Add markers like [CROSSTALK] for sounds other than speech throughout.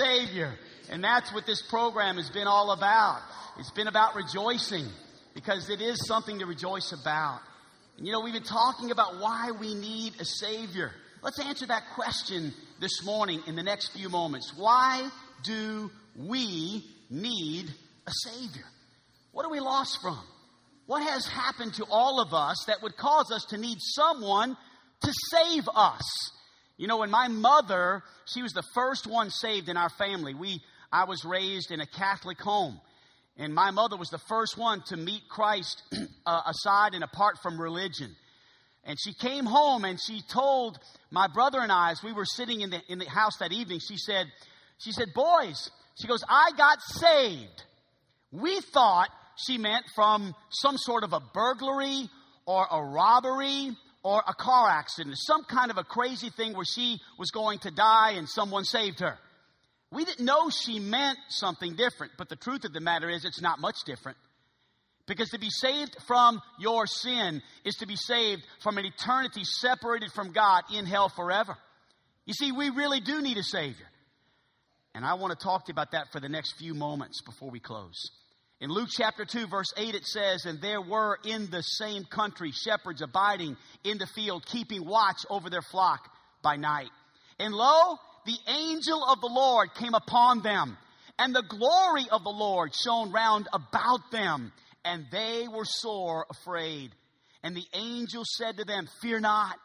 Savior. And that's what this program has been all about. It's been about rejoicing because it is something to rejoice about. And you know, we've been talking about why we need a Savior. Let's answer that question this morning in the next few moments. Why do we need a Savior? What are we lost from? What has happened to all of us that would cause us to need someone to save us? You know, when my mother, she was the first one saved in our family. We, I was raised in a Catholic home. And my mother was the first one to meet Christ [CLEARS THROAT] uh, aside and apart from religion. And she came home and she told my brother and I, as we were sitting in the, in the house that evening, she said, she said, boys, she goes, I got saved. We thought she meant from some sort of a burglary or a robbery or a car accident, some kind of a crazy thing where she was going to die and someone saved her. We didn't know she meant something different, but the truth of the matter is it's not much different. Because to be saved from your sin is to be saved from an eternity separated from God in hell forever. You see, we really do need a Savior. And I want to talk to you about that for the next few moments before we close. In Luke chapter 2, verse 8, it says, And there were in the same country shepherds abiding in the field, keeping watch over their flock by night. And lo, the angel of the Lord came upon them, and the glory of the Lord shone round about them, and they were sore afraid. And the angel said to them, Fear not,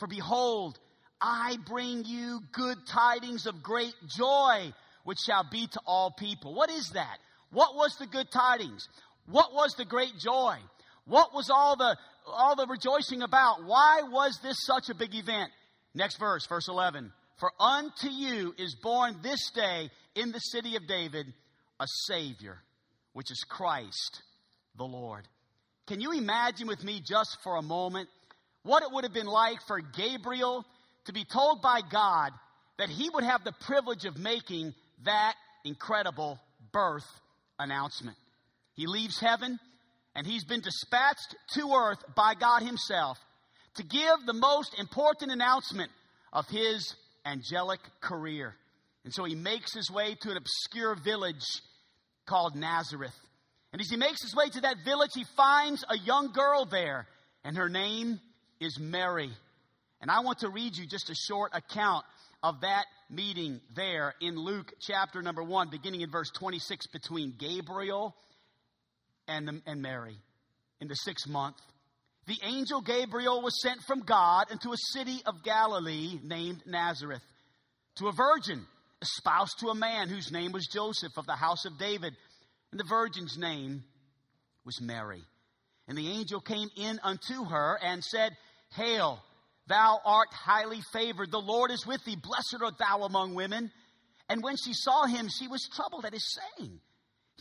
for behold, I bring you good tidings of great joy, which shall be to all people. What is that? What was the good tidings? What was the great joy? What was all the all the rejoicing about? Why was this such a big event? Next verse, verse 11. For unto you is born this day in the city of David a Savior, which is Christ the Lord. Can you imagine with me just for a moment what it would have been like for Gabriel to be told by God that he would have the privilege of making that incredible birth announcement? He leaves heaven and he's been dispatched to earth by God himself to give the most important announcement of his angelic career. And so he makes his way to an obscure village called Nazareth. And as he makes his way to that village, he finds a young girl there, and her name is Mary. And I want to read you just a short account of that meeting there in Luke chapter number 1, beginning in verse 26, between Gabriel and, and Mary in the sixth month the angel Gabriel was sent from God into a city of Galilee named Nazareth to a virgin espoused to a man whose name was Joseph of the house of David. And the virgin's name was Mary. And the angel came in unto her and said, Hail, thou art highly favored. The Lord is with thee. Blessed art thou among women. And when she saw him, she was troubled at his saying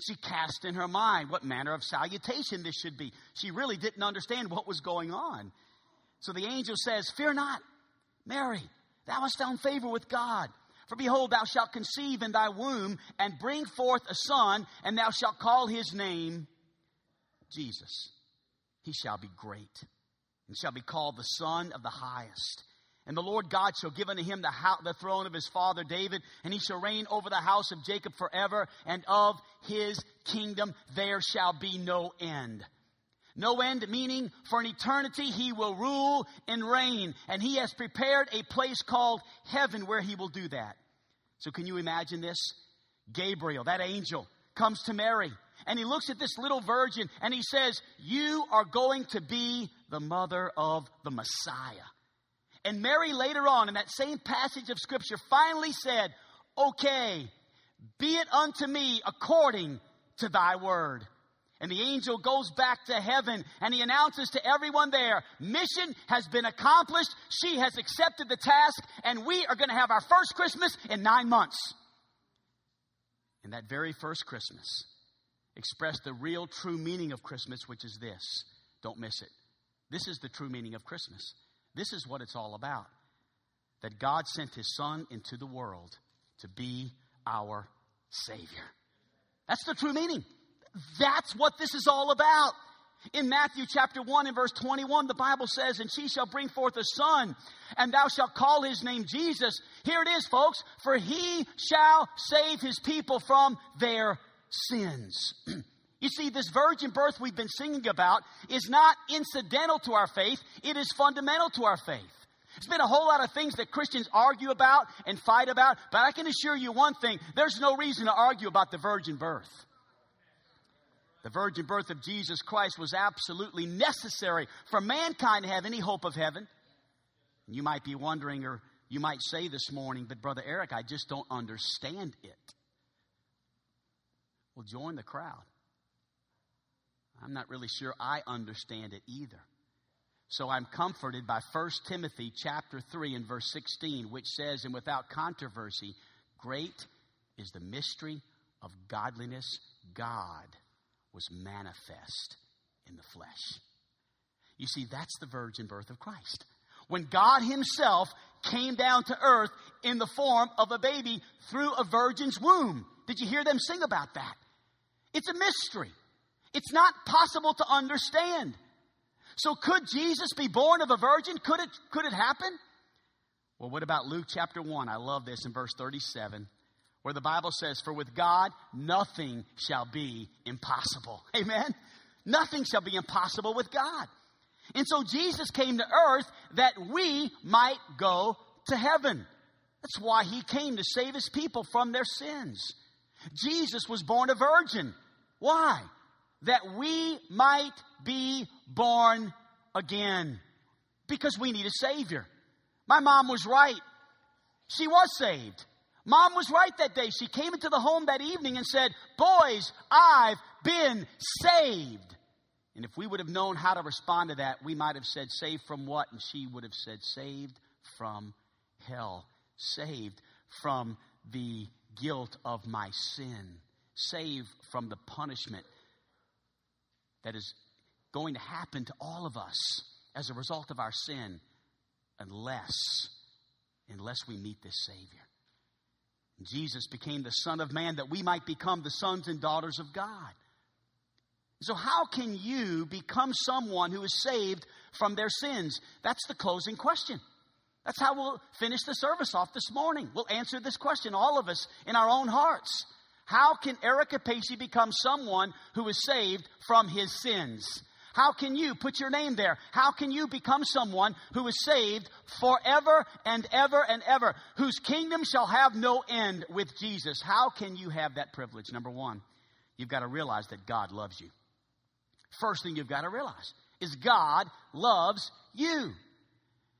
she cast in her mind what manner of salutation this should be. She really didn't understand what was going on. So the angel says, Fear not, Mary, thou hast found favor with God. For behold, thou shalt conceive in thy womb and bring forth a son, and thou shalt call his name Jesus. He shall be great and shall be called the Son of the Highest. And the Lord God shall give unto him the, ho- the throne of his father David, and he shall reign over the house of Jacob forever, and of his kingdom there shall be no end. No end, meaning for an eternity he will rule and reign, and he has prepared a place called heaven where he will do that. So, can you imagine this? Gabriel, that angel, comes to Mary, and he looks at this little virgin, and he says, You are going to be the mother of the Messiah. And Mary later on in that same passage of scripture finally said, okay, be it unto me according to thy word. And the angel goes back to heaven and he announces to everyone there, mission has been accomplished. She has accepted the task and we are going to have our first Christmas in nine months. And that very first Christmas expressed the real true meaning of Christmas, which is this. Don't miss it. This is the true meaning of Christmas. This is what it's all about that God sent his son into the world to be our Savior. That's the true meaning. That's what this is all about. In Matthew chapter 1 and verse 21, the Bible says, And she shall bring forth a son, and thou shalt call his name Jesus. Here it is, folks. For he shall save his people from their sins. [CLEARS THROAT] you see, this virgin birth we've been singing about is not incidental to our faith, it is fundamental to our faith. There's been a whole lot of things that Christians argue about and fight about, but I can assure you one thing there's no reason to argue about the virgin birth. The virgin birth of Jesus Christ was absolutely necessary for mankind to have any hope of heaven. You might be wondering, or you might say this morning, but Brother Eric, I just don't understand it. Well, join the crowd. I'm not really sure I understand it either. So I'm comforted by 1 Timothy chapter 3 and verse 16, which says, And without controversy, great is the mystery of godliness. God was manifest in the flesh. You see, that's the virgin birth of Christ. When God Himself came down to earth in the form of a baby through a virgin's womb. Did you hear them sing about that? It's a mystery. It's not possible to understand. So could Jesus be born of a virgin? Could it, could it happen? Well, what about Luke chapter 1? I love this in verse 37 where the Bible says, For with God nothing shall be impossible. [LAUGHS] Amen? Nothing shall be impossible with God. And so Jesus came to earth that we might go to heaven. That's why he came to save his people from their sins. Jesus was born a virgin. Why? That we might be born again. Because we need a Savior. My mom was right. She was saved. Mom was right that day. She came into the home that evening and said, Boys, I've been saved. And if we would have known how to respond to that, we might have said, Saved from what? And she would have said, Saved from hell. Saved from the guilt of my sin. Saved from the punishment that is going to happen to all of us as a result of our sin unless unless we meet this savior Jesus became the Son of Man that we might become the sons and daughters of God. So, how can you become someone who is saved from their sins? That's the closing question. That's how we'll finish the service off this morning. We'll answer this question, all of us, in our own hearts. How can Erica Pacey become someone who is saved from his sins? How can you put your name there? How can you become someone who is saved forever and ever and ever, whose kingdom shall have no end with Jesus? How can you have that privilege? Number one, you've got to realize that God loves you. First thing you've got to realize is God loves you.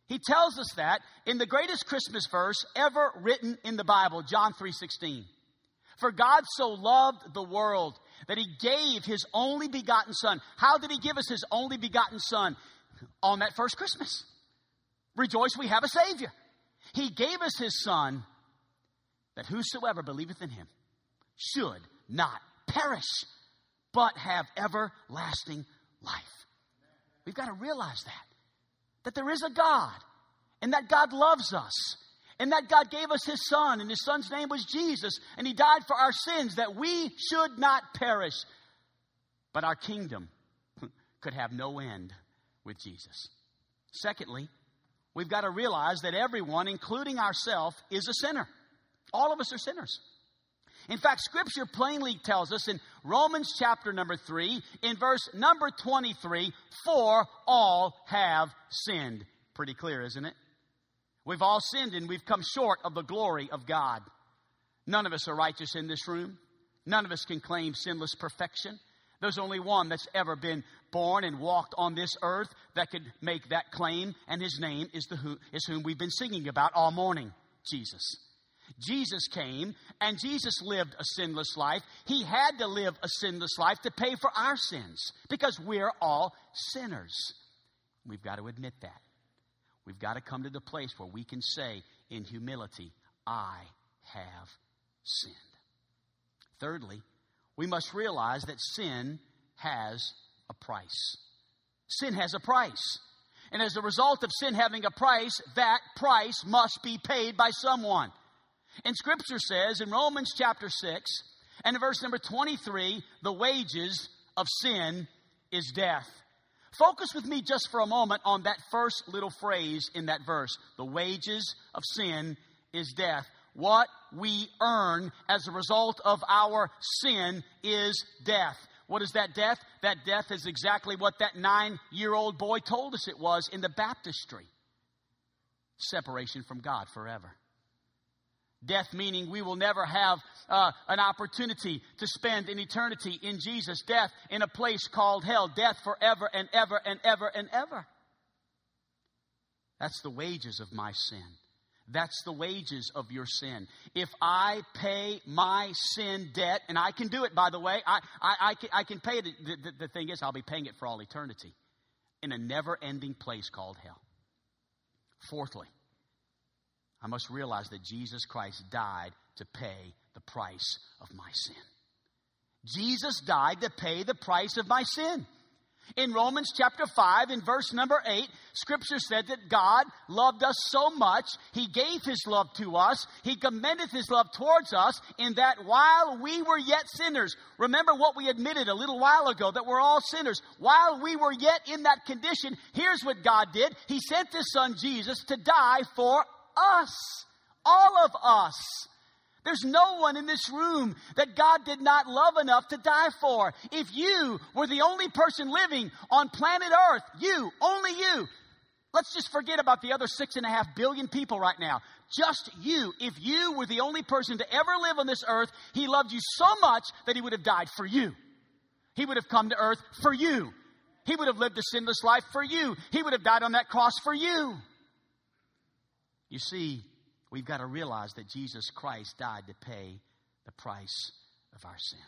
He tells us that in the greatest Christmas verse ever written in the Bible, John 3:16. For God so loved the world that he gave his only begotten son. How did he give us his only begotten son? On that first Christmas. Rejoice, we have a Savior. He gave us his son that whosoever believeth in him should not perish, but have everlasting life. We've got to realize that. That there is a God, and that God loves us, and that God gave us His Son, and His Son's name was Jesus, and He died for our sins that we should not perish, but our kingdom [LAUGHS] could have no end with Jesus. Secondly, we've got to realize that everyone, including ourselves, is a sinner. All of us are sinners. In fact, Scripture plainly tells us in Romans chapter number 3, in verse number 23, for all have sinned. Pretty clear, isn't it? We've all sinned and we've come short of the glory of God. None of us are righteous in this room. None of us can claim sinless perfection. There's only one that's ever been born and walked on this earth that could make that claim, and his name is, the who, is whom we've been singing about all morning Jesus. Jesus came and Jesus lived a sinless life. He had to live a sinless life to pay for our sins because we're all sinners. We've got to admit that. We've got to come to the place where we can say in humility, I have sinned. Thirdly, we must realize that sin has a price. Sin has a price. And as a result of sin having a price, that price must be paid by someone. And Scripture says in Romans chapter 6 and in verse number 23 the wages of sin is death. Focus with me just for a moment on that first little phrase in that verse. The wages of sin is death. What we earn as a result of our sin is death. What is that death? That death is exactly what that nine year old boy told us it was in the baptistry separation from God forever. Death meaning we will never have uh, an opportunity to spend an eternity in Jesus. Death in a place called hell. Death forever and ever and ever and ever. That's the wages of my sin. That's the wages of your sin. If I pay my sin debt, and I can do it, by the way, I, I, I, can, I can pay it. The, the, the thing is, I'll be paying it for all eternity in a never ending place called hell. Fourthly, I must realize that Jesus Christ died to pay the price of my sin. Jesus died to pay the price of my sin. In Romans chapter 5, in verse number 8, scripture said that God loved us so much, He gave His love to us. He commended His love towards us in that while we were yet sinners, remember what we admitted a little while ago, that we're all sinners. While we were yet in that condition, here's what God did. He sent His Son Jesus to die for us. All of us. There's no one in this room that God did not love enough to die for. If you were the only person living on planet Earth, you, only you, let's just forget about the other six and a half billion people right now. Just you. If you were the only person to ever live on this earth, He loved you so much that He would have died for you. He would have come to earth for you. He would have lived a sinless life for you. He would have died on that cross for you. You see, we've got to realize that Jesus Christ died to pay the price of our sin.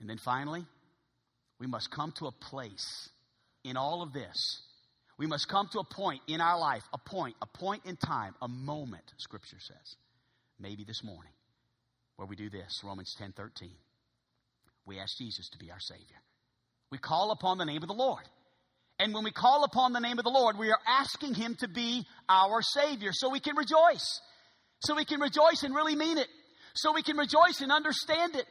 And then finally, we must come to a place in all of this. We must come to a point in our life, a point, a point in time, a moment, Scripture says. Maybe this morning, where we do this, Romans 10 13. We ask Jesus to be our Savior. We call upon the name of the Lord. And when we call upon the name of the Lord, we are asking Him to be our Savior so we can rejoice. So we can rejoice and really mean it. So we can rejoice and understand it.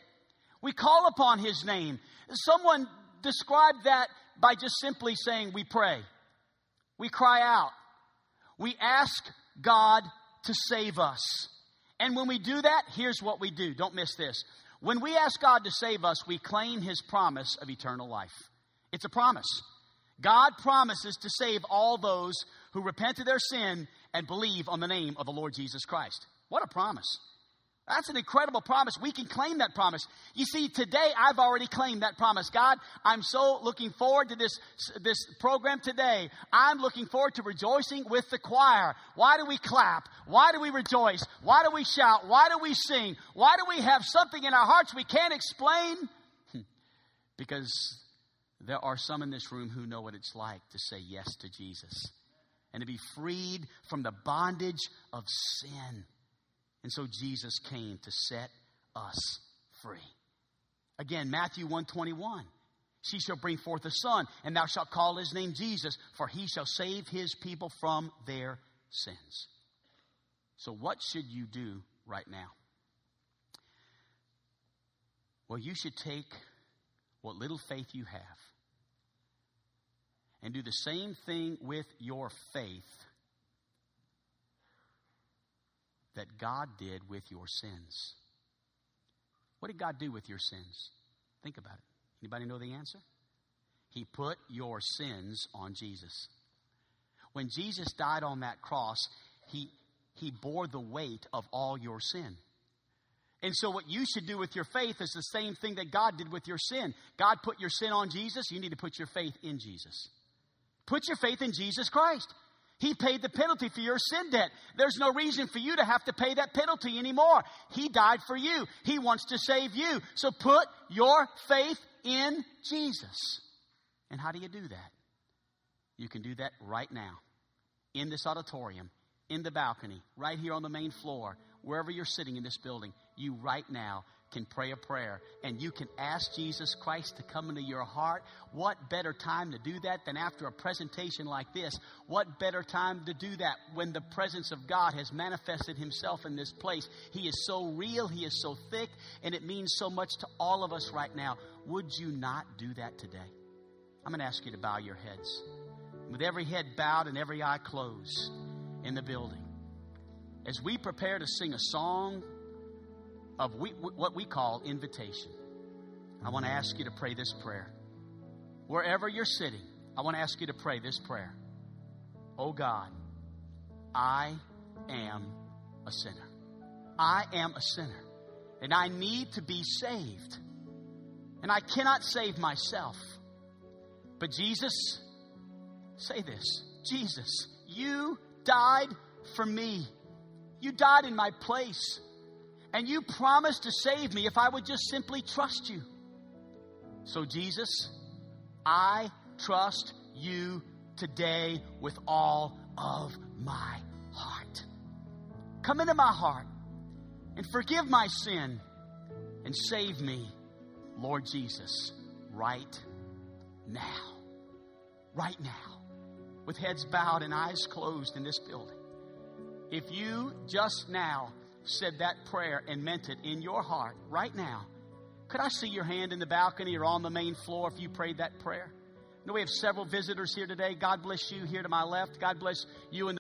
We call upon His name. Someone described that by just simply saying, We pray. We cry out. We ask God to save us. And when we do that, here's what we do. Don't miss this. When we ask God to save us, we claim His promise of eternal life. It's a promise. God promises to save all those who repent of their sin and believe on the name of the Lord Jesus Christ. What a promise. That's an incredible promise. We can claim that promise. You see, today I've already claimed that promise. God, I'm so looking forward to this, this program today. I'm looking forward to rejoicing with the choir. Why do we clap? Why do we rejoice? Why do we shout? Why do we sing? Why do we have something in our hearts we can't explain? [LAUGHS] because there are some in this room who know what it's like to say yes to Jesus and to be freed from the bondage of sin. And so Jesus came to set us free. Again, Matthew 121. She shall bring forth a son, and thou shalt call his name Jesus, for he shall save his people from their sins. So, what should you do right now? Well, you should take what little faith you have and do the same thing with your faith that God did with your sins. What did God do with your sins? Think about it. Anybody know the answer? He put your sins on Jesus. When Jesus died on that cross, he, he bore the weight of all your sin. And so, what you should do with your faith is the same thing that God did with your sin. God put your sin on Jesus, you need to put your faith in Jesus. Put your faith in Jesus Christ. He paid the penalty for your sin debt. There's no reason for you to have to pay that penalty anymore. He died for you. He wants to save you. So put your faith in Jesus. And how do you do that? You can do that right now in this auditorium, in the balcony, right here on the main floor, wherever you're sitting in this building. You right now can pray a prayer and you can ask Jesus Christ to come into your heart. What better time to do that than after a presentation like this? What better time to do that when the presence of God has manifested himself in this place? He is so real, he is so thick, and it means so much to all of us right now. Would you not do that today? I'm going to ask you to bow your heads. With every head bowed and every eye closed in the building, as we prepare to sing a song of we, what we call invitation, I want to ask you to pray this prayer. Wherever you're sitting, I want to ask you to pray this prayer. Oh God, I am a sinner. I am a sinner. And I need to be saved. And I cannot save myself. But Jesus, say this Jesus, you died for me. You died in my place. And you promised to save me if I would just simply trust you. So, Jesus, I trust you today with all of my heart. Come into my heart and forgive my sin and save me, Lord Jesus, right now. Right now. With heads bowed and eyes closed in this building. If you just now said that prayer and meant it in your heart right now, could I see your hand in the balcony or on the main floor if you prayed that prayer? know we have several visitors here today. God bless you here to my left. God bless you the